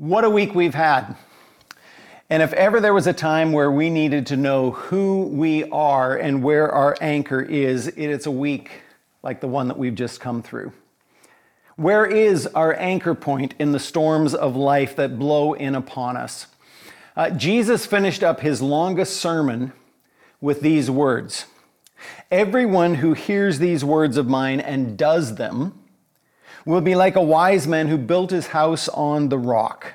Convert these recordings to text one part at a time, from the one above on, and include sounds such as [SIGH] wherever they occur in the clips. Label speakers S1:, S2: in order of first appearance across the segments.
S1: What a week we've had. And if ever there was a time where we needed to know who we are and where our anchor is, it's a week like the one that we've just come through. Where is our anchor point in the storms of life that blow in upon us? Uh, Jesus finished up his longest sermon with these words Everyone who hears these words of mine and does them will be like a wise man who built his house on the rock.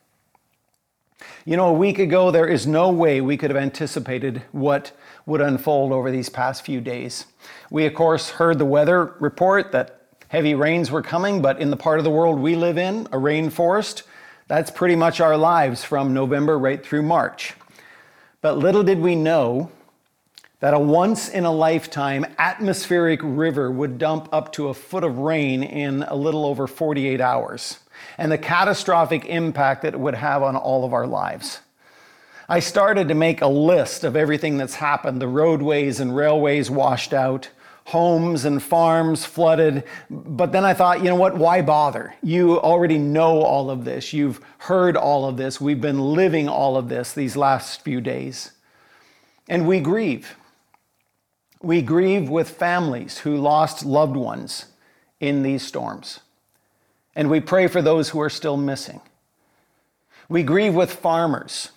S1: You know, a week ago, there is no way we could have anticipated what would unfold over these past few days. We, of course, heard the weather report that heavy rains were coming, but in the part of the world we live in, a rainforest, that's pretty much our lives from November right through March. But little did we know that a once in a lifetime atmospheric river would dump up to a foot of rain in a little over 48 hours, and the catastrophic impact that it would have on all of our lives. I started to make a list of everything that's happened the roadways and railways washed out, homes and farms flooded. But then I thought, you know what? Why bother? You already know all of this. You've heard all of this. We've been living all of this these last few days. And we grieve. We grieve with families who lost loved ones in these storms. And we pray for those who are still missing. We grieve with farmers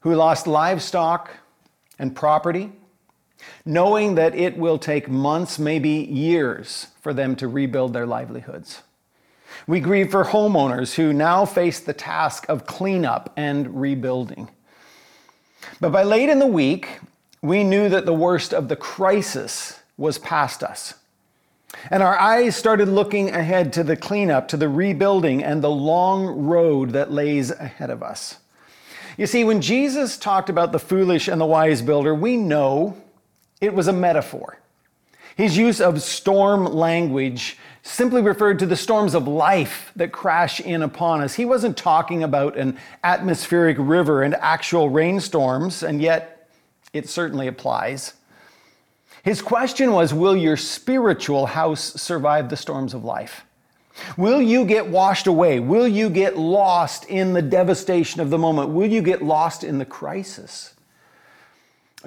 S1: who lost livestock and property, knowing that it will take months, maybe years, for them to rebuild their livelihoods. We grieve for homeowners who now face the task of cleanup and rebuilding. But by late in the week, we knew that the worst of the crisis was past us. And our eyes started looking ahead to the cleanup, to the rebuilding, and the long road that lays ahead of us. You see, when Jesus talked about the foolish and the wise builder, we know it was a metaphor. His use of storm language simply referred to the storms of life that crash in upon us. He wasn't talking about an atmospheric river and actual rainstorms, and yet it certainly applies. His question was Will your spiritual house survive the storms of life? Will you get washed away? Will you get lost in the devastation of the moment? Will you get lost in the crisis?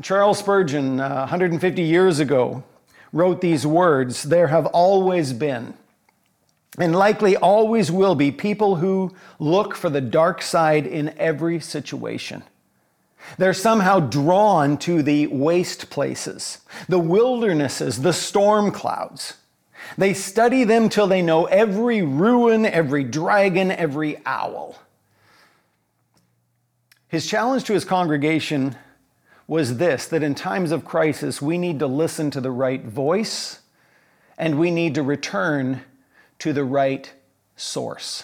S1: Charles Spurgeon, uh, 150 years ago, wrote these words There have always been, and likely always will be, people who look for the dark side in every situation. They're somehow drawn to the waste places, the wildernesses, the storm clouds. They study them till they know every ruin, every dragon, every owl. His challenge to his congregation was this that in times of crisis, we need to listen to the right voice and we need to return to the right source.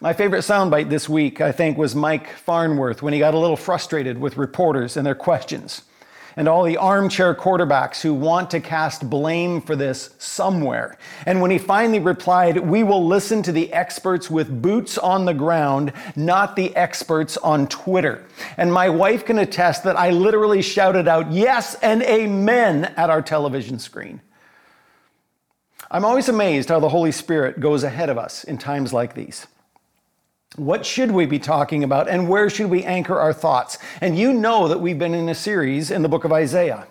S1: My favorite soundbite this week, I think, was Mike Farnworth when he got a little frustrated with reporters and their questions, and all the armchair quarterbacks who want to cast blame for this somewhere. And when he finally replied, We will listen to the experts with boots on the ground, not the experts on Twitter. And my wife can attest that I literally shouted out, Yes and amen at our television screen. I'm always amazed how the Holy Spirit goes ahead of us in times like these. What should we be talking about and where should we anchor our thoughts? And you know that we've been in a series in the book of Isaiah.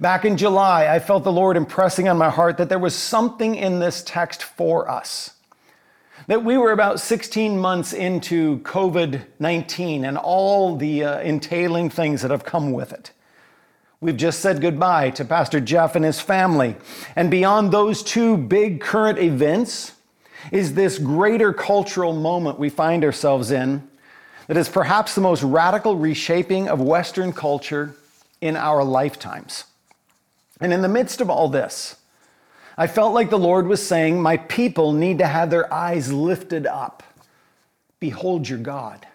S1: Back in July, I felt the Lord impressing on my heart that there was something in this text for us. That we were about 16 months into COVID 19 and all the uh, entailing things that have come with it. We've just said goodbye to Pastor Jeff and his family. And beyond those two big current events, is this greater cultural moment we find ourselves in that is perhaps the most radical reshaping of Western culture in our lifetimes. And in the midst of all this, I felt like the Lord was saying, My people need to have their eyes lifted up Behold your God.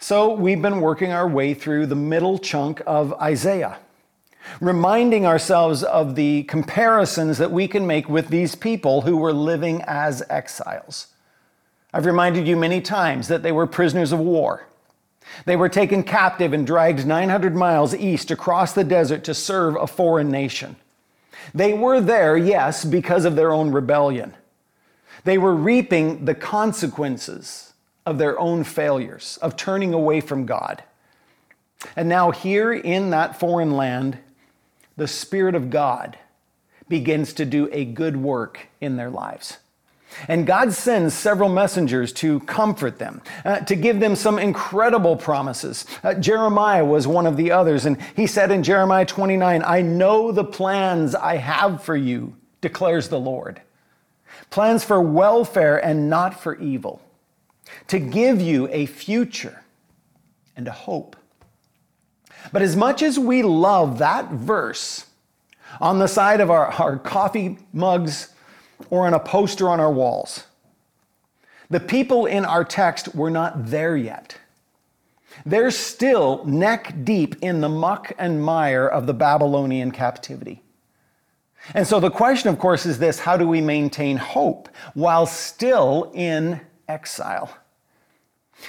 S1: So we've been working our way through the middle chunk of Isaiah, reminding ourselves of the comparisons that we can make with these people who were living as exiles. I've reminded you many times that they were prisoners of war. They were taken captive and dragged 900 miles east across the desert to serve a foreign nation. They were there, yes, because of their own rebellion. They were reaping the consequences of their own failures, of turning away from God. And now, here in that foreign land, the Spirit of God begins to do a good work in their lives. And God sends several messengers to comfort them, uh, to give them some incredible promises. Uh, Jeremiah was one of the others, and he said in Jeremiah 29, I know the plans I have for you, declares the Lord. Plans for welfare and not for evil, to give you a future and a hope. But as much as we love that verse on the side of our, our coffee mugs, or on a poster on our walls. The people in our text were not there yet. They're still neck deep in the muck and mire of the Babylonian captivity. And so the question, of course, is this how do we maintain hope while still in exile?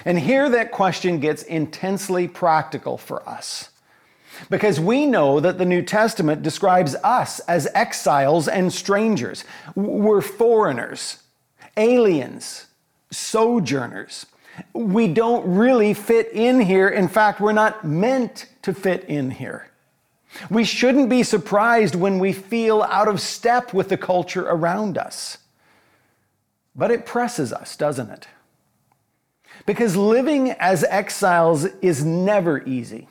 S1: And here that question gets intensely practical for us. Because we know that the New Testament describes us as exiles and strangers. We're foreigners, aliens, sojourners. We don't really fit in here. In fact, we're not meant to fit in here. We shouldn't be surprised when we feel out of step with the culture around us. But it presses us, doesn't it? Because living as exiles is never easy.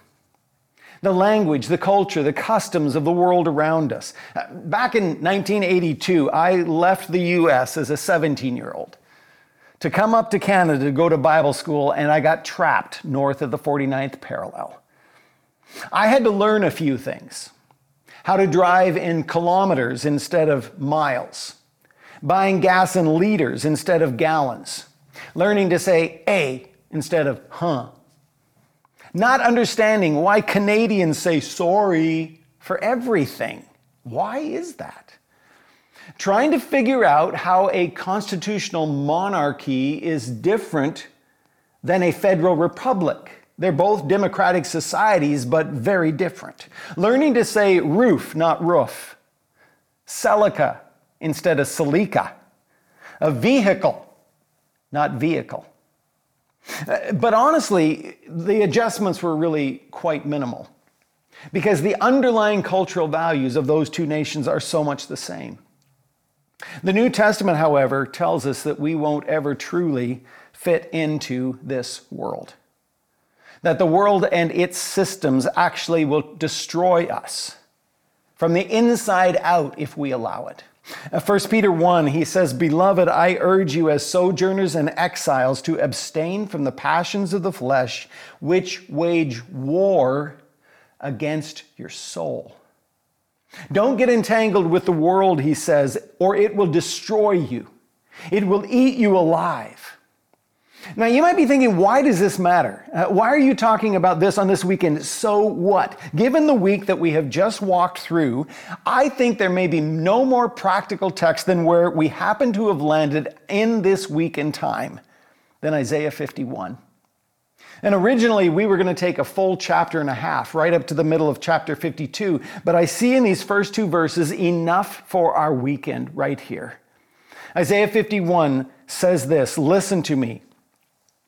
S1: The language, the culture, the customs of the world around us. Uh, back in 1982, I left the US as a 17 year old to come up to Canada to go to Bible school, and I got trapped north of the 49th parallel. I had to learn a few things. How to drive in kilometers instead of miles, buying gas in liters instead of gallons, learning to say a instead of huh not understanding why Canadians say sorry for everything. Why is that? Trying to figure out how a constitutional monarchy is different than a federal republic. They're both democratic societies, but very different. Learning to say roof, not roof. Celica instead of celica. A vehicle, not vehicle. Uh, but honestly, the adjustments were really quite minimal because the underlying cultural values of those two nations are so much the same. The New Testament, however, tells us that we won't ever truly fit into this world. That the world and its systems actually will destroy us from the inside out if we allow it. 1 Peter 1, he says, Beloved, I urge you as sojourners and exiles to abstain from the passions of the flesh, which wage war against your soul. Don't get entangled with the world, he says, or it will destroy you. It will eat you alive. Now, you might be thinking, why does this matter? Uh, why are you talking about this on this weekend? So what? Given the week that we have just walked through, I think there may be no more practical text than where we happen to have landed in this week in time than Isaiah 51. And originally, we were going to take a full chapter and a half, right up to the middle of chapter 52. But I see in these first two verses enough for our weekend right here. Isaiah 51 says this Listen to me.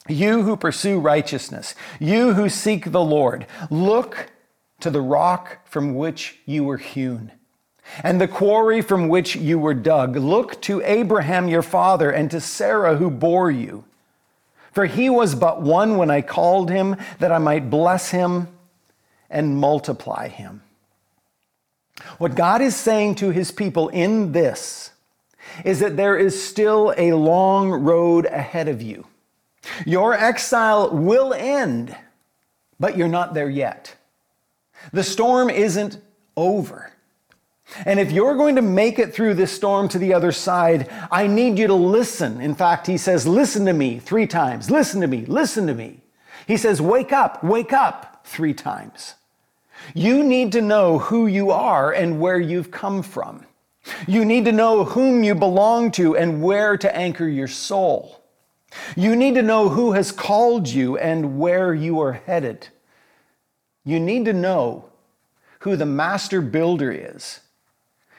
S1: You who pursue righteousness, you who seek the Lord, look to the rock from which you were hewn and the quarry from which you were dug. Look to Abraham your father and to Sarah who bore you. For he was but one when I called him, that I might bless him and multiply him. What God is saying to his people in this is that there is still a long road ahead of you. Your exile will end, but you're not there yet. The storm isn't over. And if you're going to make it through this storm to the other side, I need you to listen. In fact, he says, Listen to me three times. Listen to me. Listen to me. He says, Wake up, wake up three times. You need to know who you are and where you've come from. You need to know whom you belong to and where to anchor your soul. You need to know who has called you and where you are headed. You need to know who the master builder is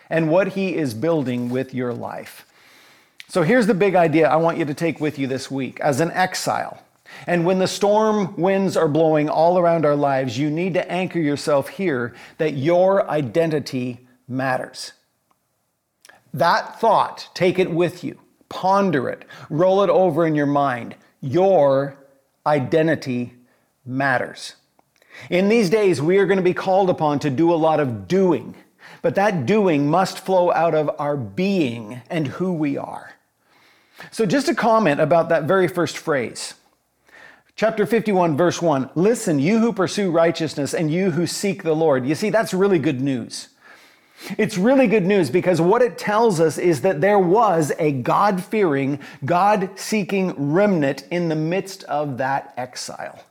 S1: and what he is building with your life. So here's the big idea I want you to take with you this week as an exile. And when the storm winds are blowing all around our lives, you need to anchor yourself here that your identity matters. That thought, take it with you, ponder it, roll it over in your mind. Your identity matters. In these days, we are going to be called upon to do a lot of doing, but that doing must flow out of our being and who we are. So, just a comment about that very first phrase Chapter 51, verse 1 Listen, you who pursue righteousness and you who seek the Lord. You see, that's really good news. It's really good news because what it tells us is that there was a God fearing, God seeking remnant in the midst of that exile.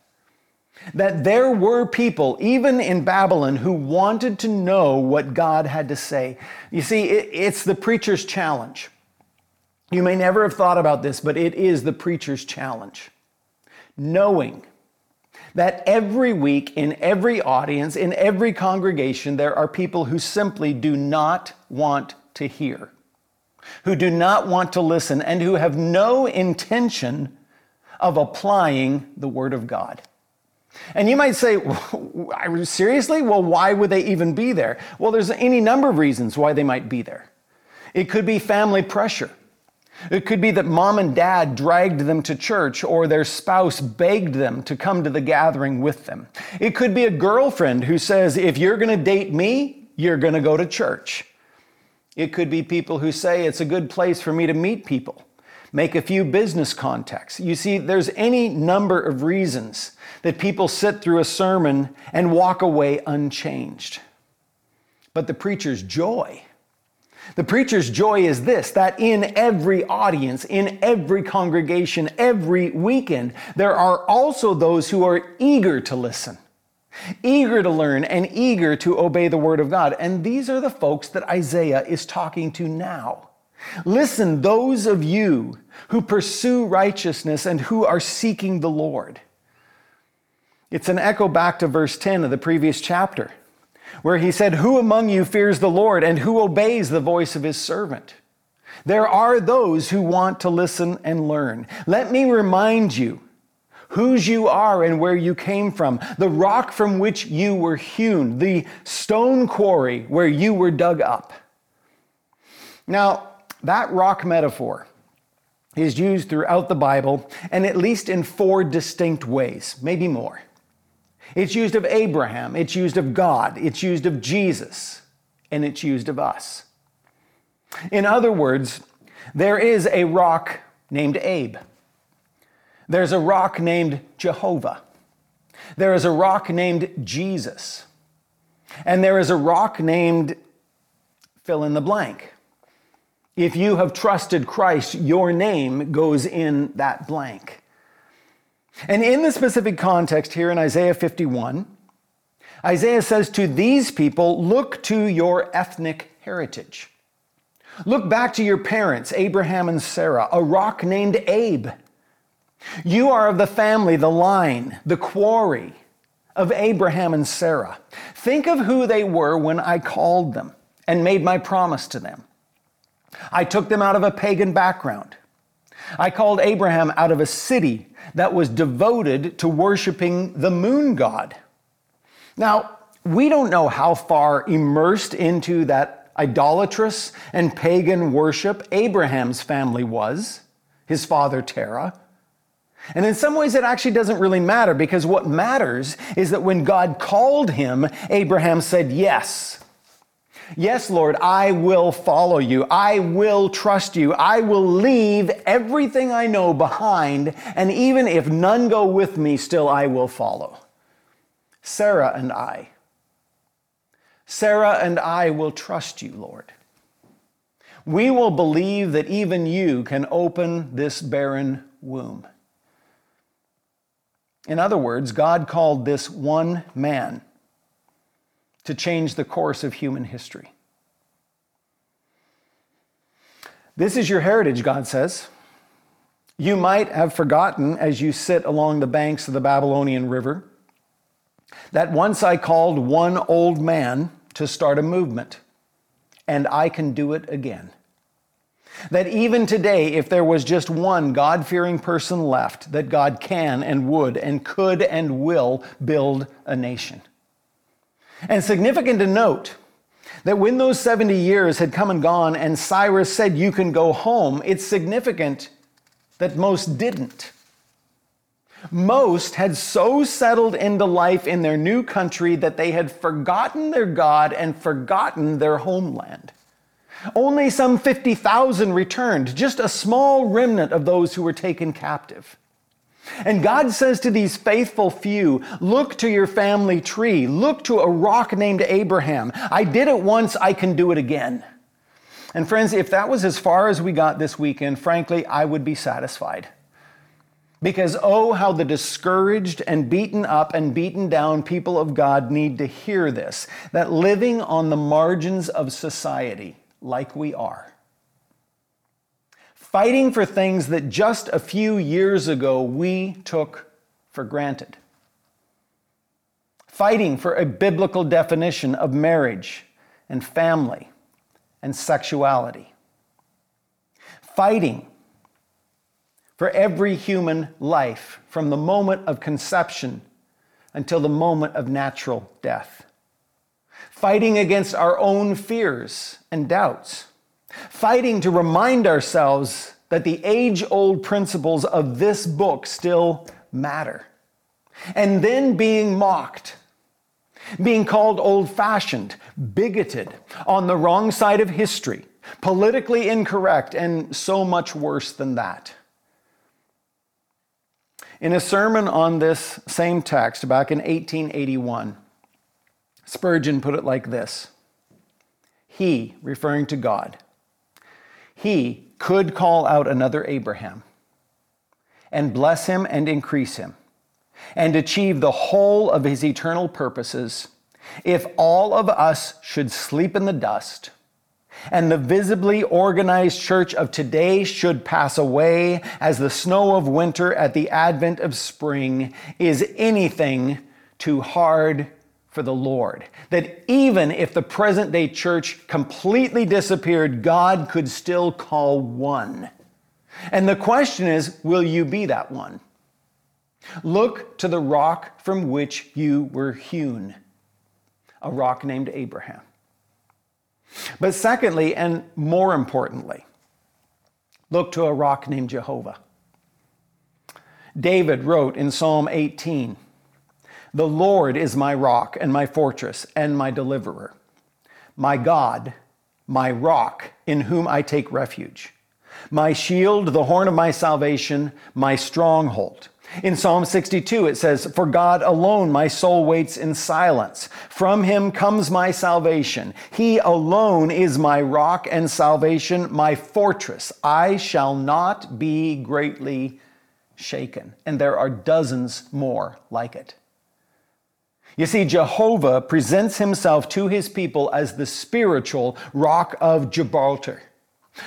S1: That there were people, even in Babylon, who wanted to know what God had to say. You see, it's the preacher's challenge. You may never have thought about this, but it is the preacher's challenge knowing that every week in every audience, in every congregation, there are people who simply do not want to hear, who do not want to listen, and who have no intention of applying the Word of God. And you might say, [LAUGHS] seriously? Well, why would they even be there? Well, there's any number of reasons why they might be there. It could be family pressure. It could be that mom and dad dragged them to church or their spouse begged them to come to the gathering with them. It could be a girlfriend who says, if you're going to date me, you're going to go to church. It could be people who say, it's a good place for me to meet people, make a few business contacts. You see, there's any number of reasons that people sit through a sermon and walk away unchanged. But the preacher's joy the preacher's joy is this that in every audience, in every congregation, every weekend, there are also those who are eager to listen, eager to learn, and eager to obey the word of God. And these are the folks that Isaiah is talking to now. Listen, those of you who pursue righteousness and who are seeking the Lord. It's an echo back to verse 10 of the previous chapter where he said, Who among you fears the Lord and who obeys the voice of his servant? There are those who want to listen and learn. Let me remind you whose you are and where you came from, the rock from which you were hewn, the stone quarry where you were dug up. Now, that rock metaphor is used throughout the Bible and at least in four distinct ways, maybe more. It's used of Abraham, it's used of God, it's used of Jesus, and it's used of us. In other words, there is a rock named Abe. There's a rock named Jehovah. There is a rock named Jesus. And there is a rock named fill in the blank. If you have trusted Christ, your name goes in that blank. And in the specific context here in Isaiah 51, Isaiah says to these people, look to your ethnic heritage. Look back to your parents, Abraham and Sarah, a rock named Abe. You are of the family, the line, the quarry of Abraham and Sarah. Think of who they were when I called them and made my promise to them. I took them out of a pagan background. I called Abraham out of a city that was devoted to worshiping the moon god. Now, we don't know how far immersed into that idolatrous and pagan worship Abraham's family was, his father Terah. And in some ways, it actually doesn't really matter because what matters is that when God called him, Abraham said yes. Yes, Lord, I will follow you. I will trust you. I will leave everything I know behind, and even if none go with me, still I will follow. Sarah and I. Sarah and I will trust you, Lord. We will believe that even you can open this barren womb. In other words, God called this one man to change the course of human history. This is your heritage, God says. You might have forgotten as you sit along the banks of the Babylonian River that once I called one old man to start a movement, and I can do it again. That even today, if there was just one God fearing person left, that God can and would and could and will build a nation. And significant to note that when those 70 years had come and gone and Cyrus said, You can go home, it's significant that most didn't. Most had so settled into life in their new country that they had forgotten their God and forgotten their homeland. Only some 50,000 returned, just a small remnant of those who were taken captive. And God says to these faithful few, Look to your family tree, look to a rock named Abraham. I did it once, I can do it again. And friends, if that was as far as we got this weekend, frankly, I would be satisfied. Because oh, how the discouraged and beaten up and beaten down people of God need to hear this that living on the margins of society, like we are, fighting for things that just a few years ago we took for granted, fighting for a biblical definition of marriage and family and sexuality, fighting for every human life from the moment of conception until the moment of natural death. Fighting against our own fears and doubts. Fighting to remind ourselves that the age old principles of this book still matter. And then being mocked, being called old fashioned, bigoted, on the wrong side of history, politically incorrect, and so much worse than that. In a sermon on this same text back in 1881, Spurgeon put it like this He, referring to God, he could call out another Abraham and bless him and increase him and achieve the whole of his eternal purposes if all of us should sleep in the dust and the visibly organized church of today should pass away as the snow of winter at the advent of spring is anything too hard for the Lord. That even if the present day church completely disappeared, God could still call one. And the question is will you be that one? Look to the rock from which you were hewn, a rock named Abraham. But secondly, and more importantly, look to a rock named Jehovah. David wrote in Psalm 18 The Lord is my rock and my fortress and my deliverer, my God, my rock, in whom I take refuge, my shield, the horn of my salvation, my stronghold. In Psalm 62, it says, For God alone my soul waits in silence. From him comes my salvation. He alone is my rock and salvation, my fortress. I shall not be greatly shaken. And there are dozens more like it. You see, Jehovah presents himself to his people as the spiritual rock of Gibraltar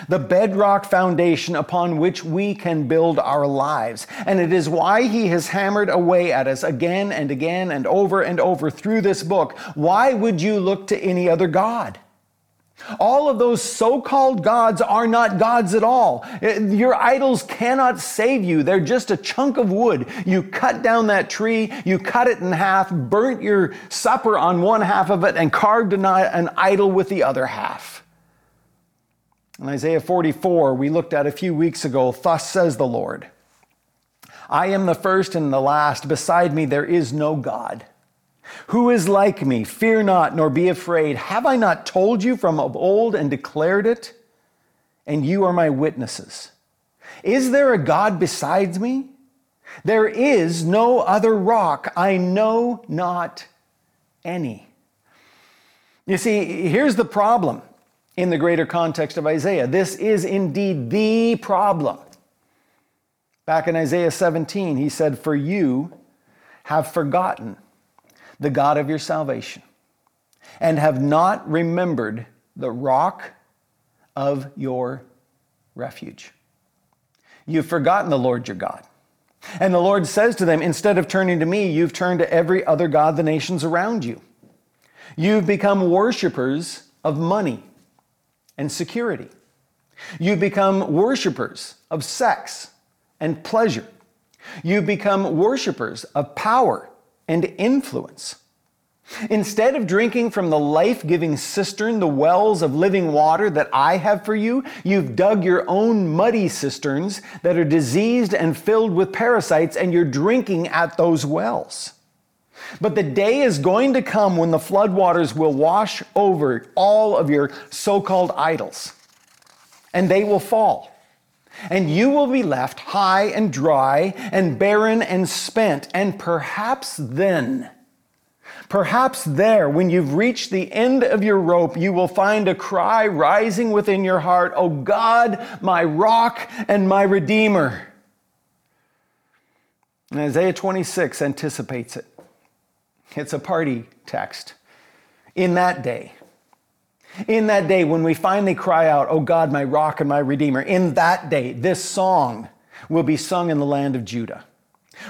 S1: the bedrock foundation upon which we can build our lives. And it is why he has hammered away at us again and again and over and over through this book. Why would you look to any other God? All of those so called gods are not gods at all. Eh, your idols cannot save you. They're just a chunk of wood. You cut down that tree, you cut it in half, burnt your supper on one half of it, and carved an, idol with the other half. In Isaiah 44, we looked at a few weeks ago, thus says the Lord I am the first and the last. Beside me, there is no God. Who is like me? Fear not, nor be afraid. Have I not told you from of old and declared it? And you are my witnesses. Is there a God besides me? There is no other rock. I know not any. You see, here's the problem in the greater context of Isaiah. This is indeed the problem. Back in Isaiah 17, he said, For you have forgotten the God of your salvation and have not remembered the rock of your refuge. You've forgotten the Lord your God. And the Lord says to them, Instead of turning to me, you've turned to every other God the nations around you. You've become worshipers of money and security. You've become worshipers of sex and pleasure. You've become worshipers of power and influence. Instead of drinking from the life giving cistern, the wells of living water that I have for you, you've dug your own muddy cisterns that are diseased and filled with parasites, and you're drinking at those wells. But the day is going to come when the floodwaters will wash over all of your so called idols, and they will fall. And you will be left high and dry and barren and spent. And perhaps then, perhaps there, when you've reached the end of your rope, you will find a cry rising within your heart, Oh God, my rock and my redeemer. And Isaiah 26 anticipates it. It's a party text. In that day, in that day when we finally cry out, Oh God, my rock and my redeemer, in that day, this song will be sung in the land of Judah.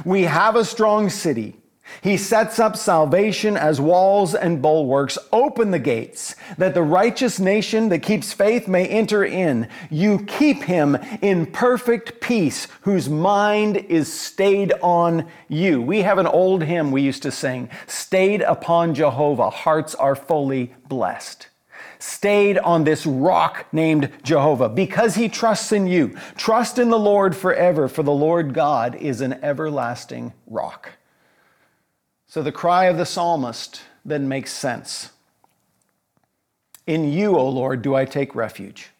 S1: We have a strong city. He sets up salvation as walls and bulwarks. Open the gates that the righteous nation that keeps faith may enter in. You keep him in perfect peace whose mind is stayed on you. We have an old hymn we used to sing, stayed upon Jehovah, hearts are fully blessed stayed on this rock named Jehovah because he trusts in you. Trust in the Lord forever, for the Lord God is an everlasting rock. So the cry of the psalmist then makes sense. In you, O Lord, do I take refuge.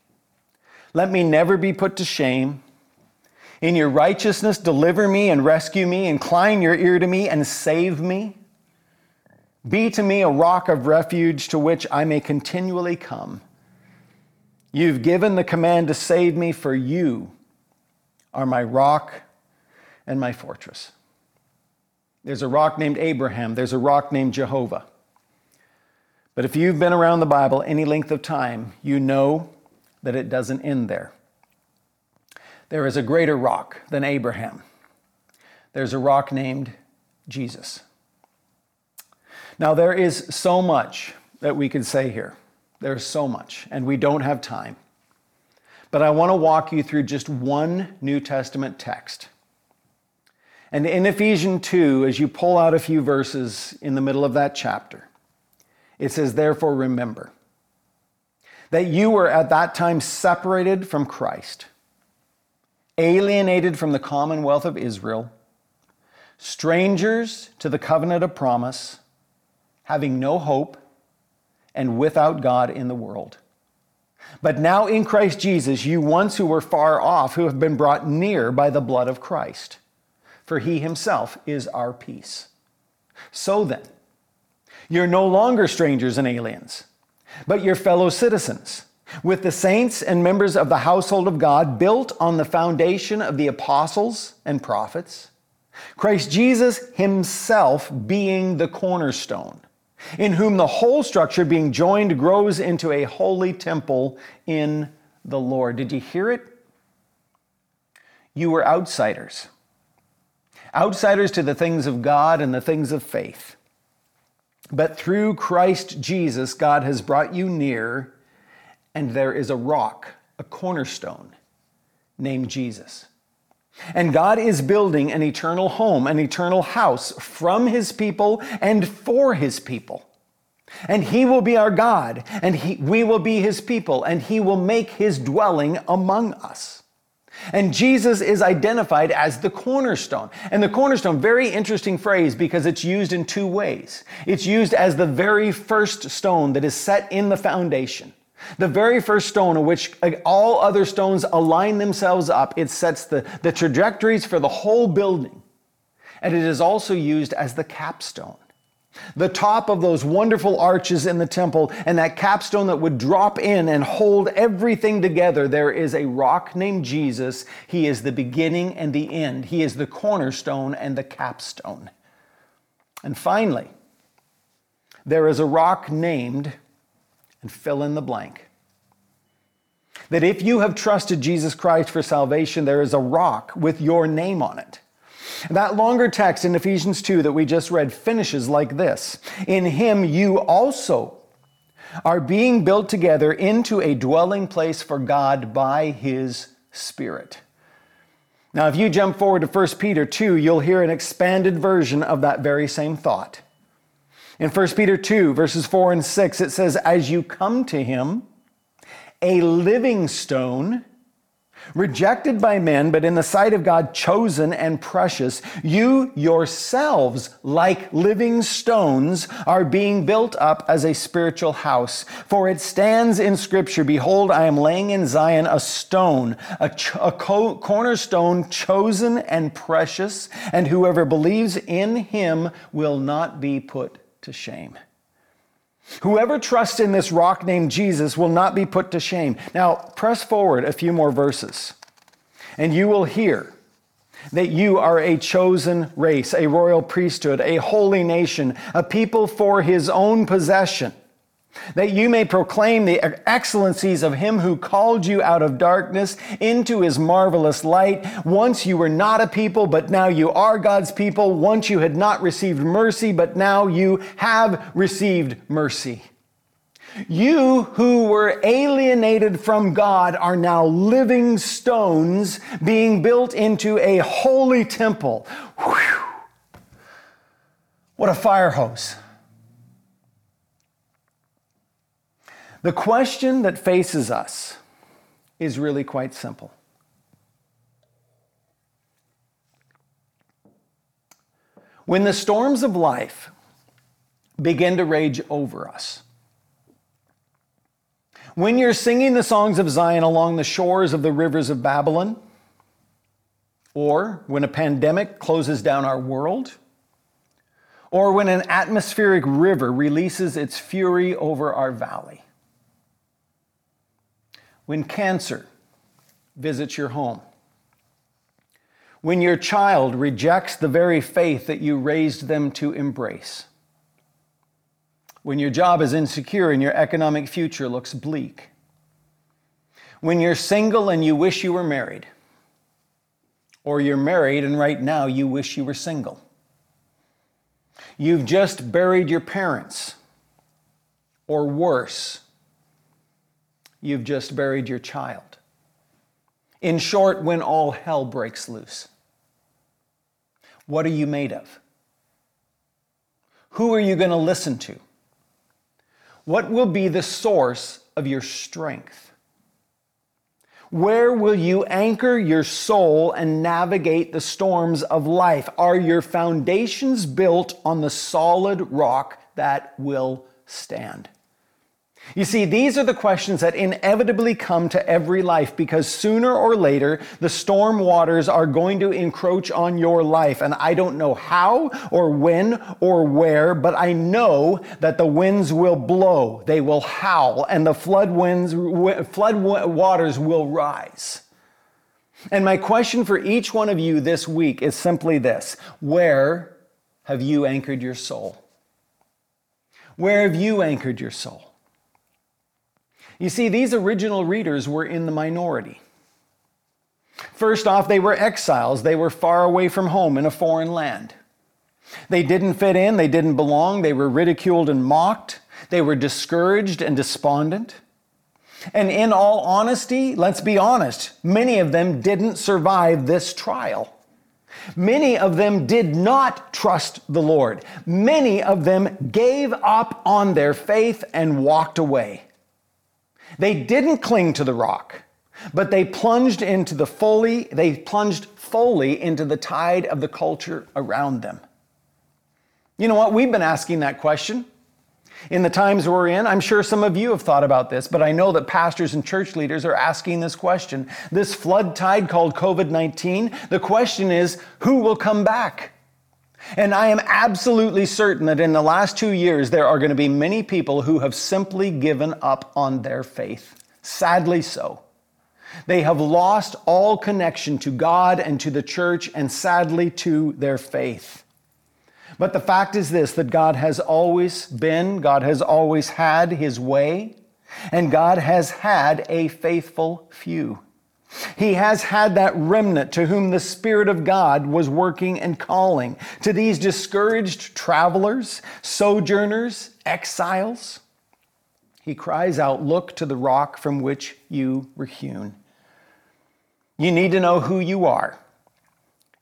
S1: Let me never be put to shame. In your righteousness, deliver me and rescue me. Incline your ear to me and save me. Be to me a rock of refuge to which I may continually come. You've given the command to save me, for you are my rock and my fortress. There's a rock named Abraham, there's a rock named Jehovah. But if you've been around the Bible any length of time, you know that it doesn't end there. There is a greater rock than Abraham. There's a rock named Jesus. Now, there is so much that we could say here. There's so much, and we don't have time. But I want to walk you through just one New Testament text. And in Ephesians 2, as you pull out a few verses in the middle of that chapter, it says, Therefore, remember that you were at that time separated from Christ, alienated from the commonwealth of Israel, strangers to the covenant of promise having no hope, and without God in the world. But now in Christ Jesus, you once who were far off, who have been brought near by the blood of Christ, for he himself is our peace. So then, you're no longer strangers and aliens, but you're fellow citizens with the saints and members of the household of God, built on the foundation of the apostles and prophets, Christ Jesus himself being the cornerstone in whom the whole structure being joined grows into a holy temple in the Lord. Did you hear it? You were outsiders, outsiders to the things of God and the things of faith. But through Christ Jesus, God has brought you near, and there is a rock, a cornerstone named Jesus. And God is building an eternal home, an eternal house from his people and for his people. And he will be our God, and he, we will be his people, and he will make his dwelling among us. And Jesus is identified as the cornerstone. And the cornerstone, very interesting phrase because it's used in two ways. It's used as the very first stone that is set in the foundation. The very first stone on which all other stones align themselves up, it sets the, the trajectories for the whole building. And it is also used as the capstone. the top of those wonderful arches in the temple, and that capstone that would drop in and hold everything together, there is a rock named Jesus. He is the beginning and the end, He is the cornerstone and the capstone. And finally, there is a rock named, and fill in the blank. That if you have trusted Jesus Christ for salvation, there is a rock with your name on it. That longer text in Ephesians 2 that we just read finishes like this In him you also are being built together into a dwelling place for God by his Spirit. Now, if you jump forward to 1 Peter 2, you'll hear an expanded version of that very same thought. In 1 Peter 2, verses 4 and 6, it says, As you come to him, a living stone, rejected by men, but in the sight of God, chosen and precious, you yourselves, like living stones, are being built up as a spiritual house. For it stands in Scripture Behold, I am laying in Zion a stone, a, ch- a co- cornerstone chosen and precious, and whoever believes in him will not be put to shame. Whoever trusts in this rock named Jesus will not be put to shame. Now, press forward a few more verses, and you will hear that you are a chosen race, a royal priesthood, a holy nation, a people for his own possession that you may proclaim the excellencies of him who called you out of darkness into his marvelous light. Once you were not a people, but now you are God's people. Once you had not received mercy, but now you have received mercy. You who were alienated from God are now living stones being built into a holy temple. Whew. What a fire hose. The question that faces us is really quite simple. When the storms of life begin to rage over us, when you're singing the songs of Zion along the shores of the rivers of Babylon, or when a pandemic closes down our world, or when an atmospheric river releases its fury over our valley, when cancer visits your home, when your child rejects the very faith that you raised them to embrace, when your job is insecure and your economic future looks bleak, when you're single and you wish you were married, or you're married and right now you wish you were single. You've just buried your parents, or worse, you've just buried your child. In short, when all hell breaks loose, what are you made of? Who are you going to listen to? What will be the source of your strength? Where will you anchor your soul and navigate the storms of life? Are your foundations built on the solid rock that will stand? You see, these are the questions that inevitably come to every life because sooner or later the storm waters are going to encroach on your life. And I don't know how or when or where, but I know that the winds will blow, they will howl, and the flood winds, flood waters will rise. And my question for each one of you this week is simply this Where have you anchored your soul? Where have you anchored your soul? You see, these original readers were in the minority. First off, they were exiles. They were far away from home in a foreign land. They didn't fit in, they didn't belong, they were ridiculed and mocked, they were discouraged and despondent. And in all honesty, let's be honest, many of them didn't survive this trial. Many of them did not trust the Lord. Many of them gave up on their faith and walked away. They didn't cling to the rock, but they plunged into the fully, they plunged fully into the tide of the culture around them. You know what? We've been asking that question. In the times we're in, I'm sure some of you have thought about this, but I know that pastors and church leaders are asking this question. This flood tide called COVID 19, the question is who will come back? And I am absolutely certain that in the last two years, there are going to be many people who have simply given up on their faith. Sadly so. They have lost all connection to God and to the church, and sadly to their faith. But the fact is this that God has always been, God has always had his way, and God has had a faithful few. He has had that remnant to whom the Spirit of God was working and calling, to these discouraged travelers, sojourners, exiles. He cries out, Look to the rock from which you were hewn. You need to know who you are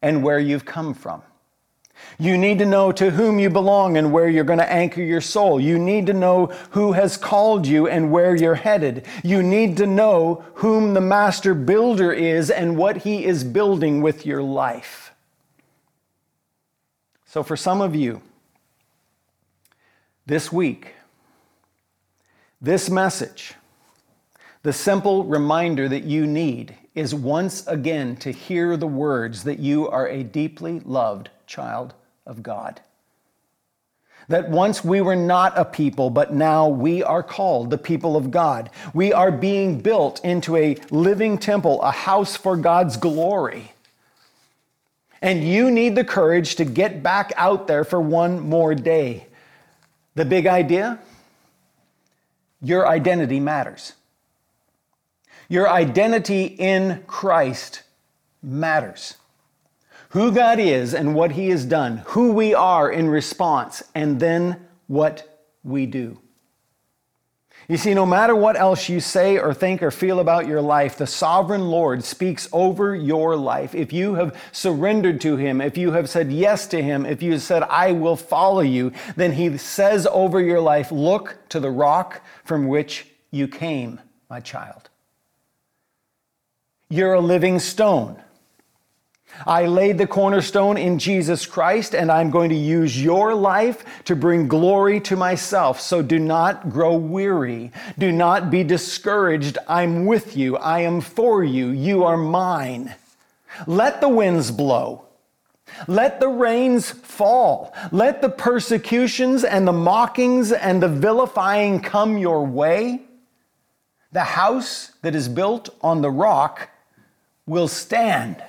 S1: and where you've come from. You need to know to whom you belong and where you're going to anchor your soul. You need to know who has called you and where you're headed. You need to know whom the master builder is and what he is building with your life. So, for some of you, this week, this message, the simple reminder that you need is once again to hear the words that you are a deeply loved child of God. That once we were not a people, but now we are called the people of God. We are being built into a living temple, a house for God's glory. And you need the courage to get back out there for one more day. The big idea your identity matters. Your identity in Christ matters who God is and what He has done, who we are in response, and then what we do. You see, no matter what else you say or think or feel about your life, the sovereign Lord speaks over your life. If you have surrendered to Him, if you have said yes to Him, if you have said, I will follow you, then He says over your life, Look to the rock from which you came, my child. You're a living stone. I laid the cornerstone in Jesus Christ, and I'm going to use your life to bring glory to myself. So do not grow weary. Do not be discouraged. I'm with you. I am for you. You are mine. Let the winds blow. Let the rains fall. Let the persecutions and the mockings and the vilifying come your way. The house that is built on the rock will stand.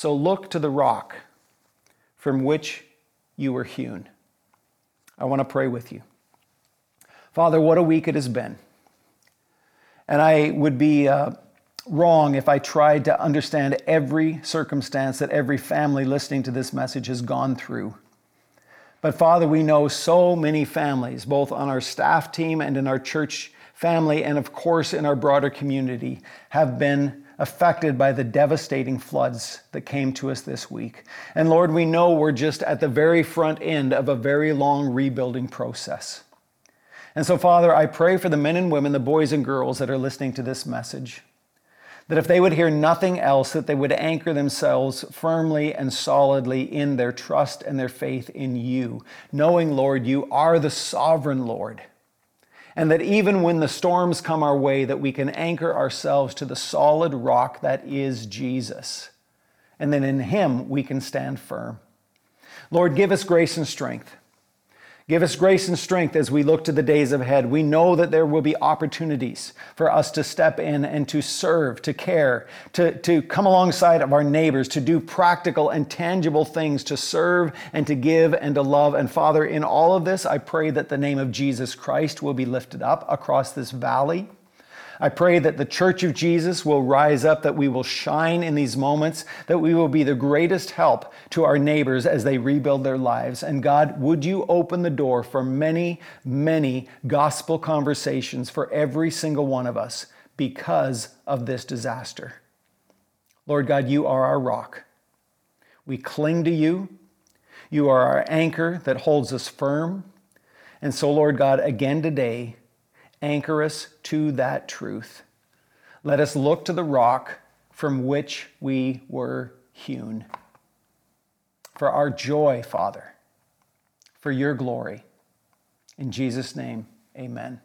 S1: So look to the rock from which you were hewn. I want to pray with you. Father, what a week it has been. And I would be uh, wrong if I tried to understand every circumstance that every family listening to this message has gone through. But Father, we know so many families, both on our staff team and in our church family, and of course in our broader community, have been affected by the devastating floods that came to us this week. And Lord, we know we're just at the very front end of a very long rebuilding process. And so, Father, I pray for the men and women, the boys and girls that are listening to this message, that if they would hear nothing else, that they would anchor themselves firmly and solidly in their trust and their faith in you, knowing, Lord, you are the sovereign Lord and that even when the storms come our way that we can anchor ourselves to the solid rock that is Jesus. And then in him we can stand firm. Lord give us grace and strength Give us grace and strength as we look to the days ahead. We know that there will be opportunities for us to step in and to serve, to care, to, to come alongside of our neighbors, to do practical and tangible things, to serve and to give and to love. And Father, in all of this, I pray that the name of Jesus Christ will be lifted up across this valley. I pray that the church of Jesus will rise up, that we will shine in these moments, that we will be the greatest help to our neighbors as they rebuild their lives. And God, would you open the door for many, many gospel conversations for every single one of us because of this disaster? Lord God, you are our rock. We cling to you. You are our anchor that holds us firm. And so, Lord God, again today, anchor us to that truth. Let us look to the rock from which we were hewn. For our joy, Father, for your glory. In Jesus' name, amen.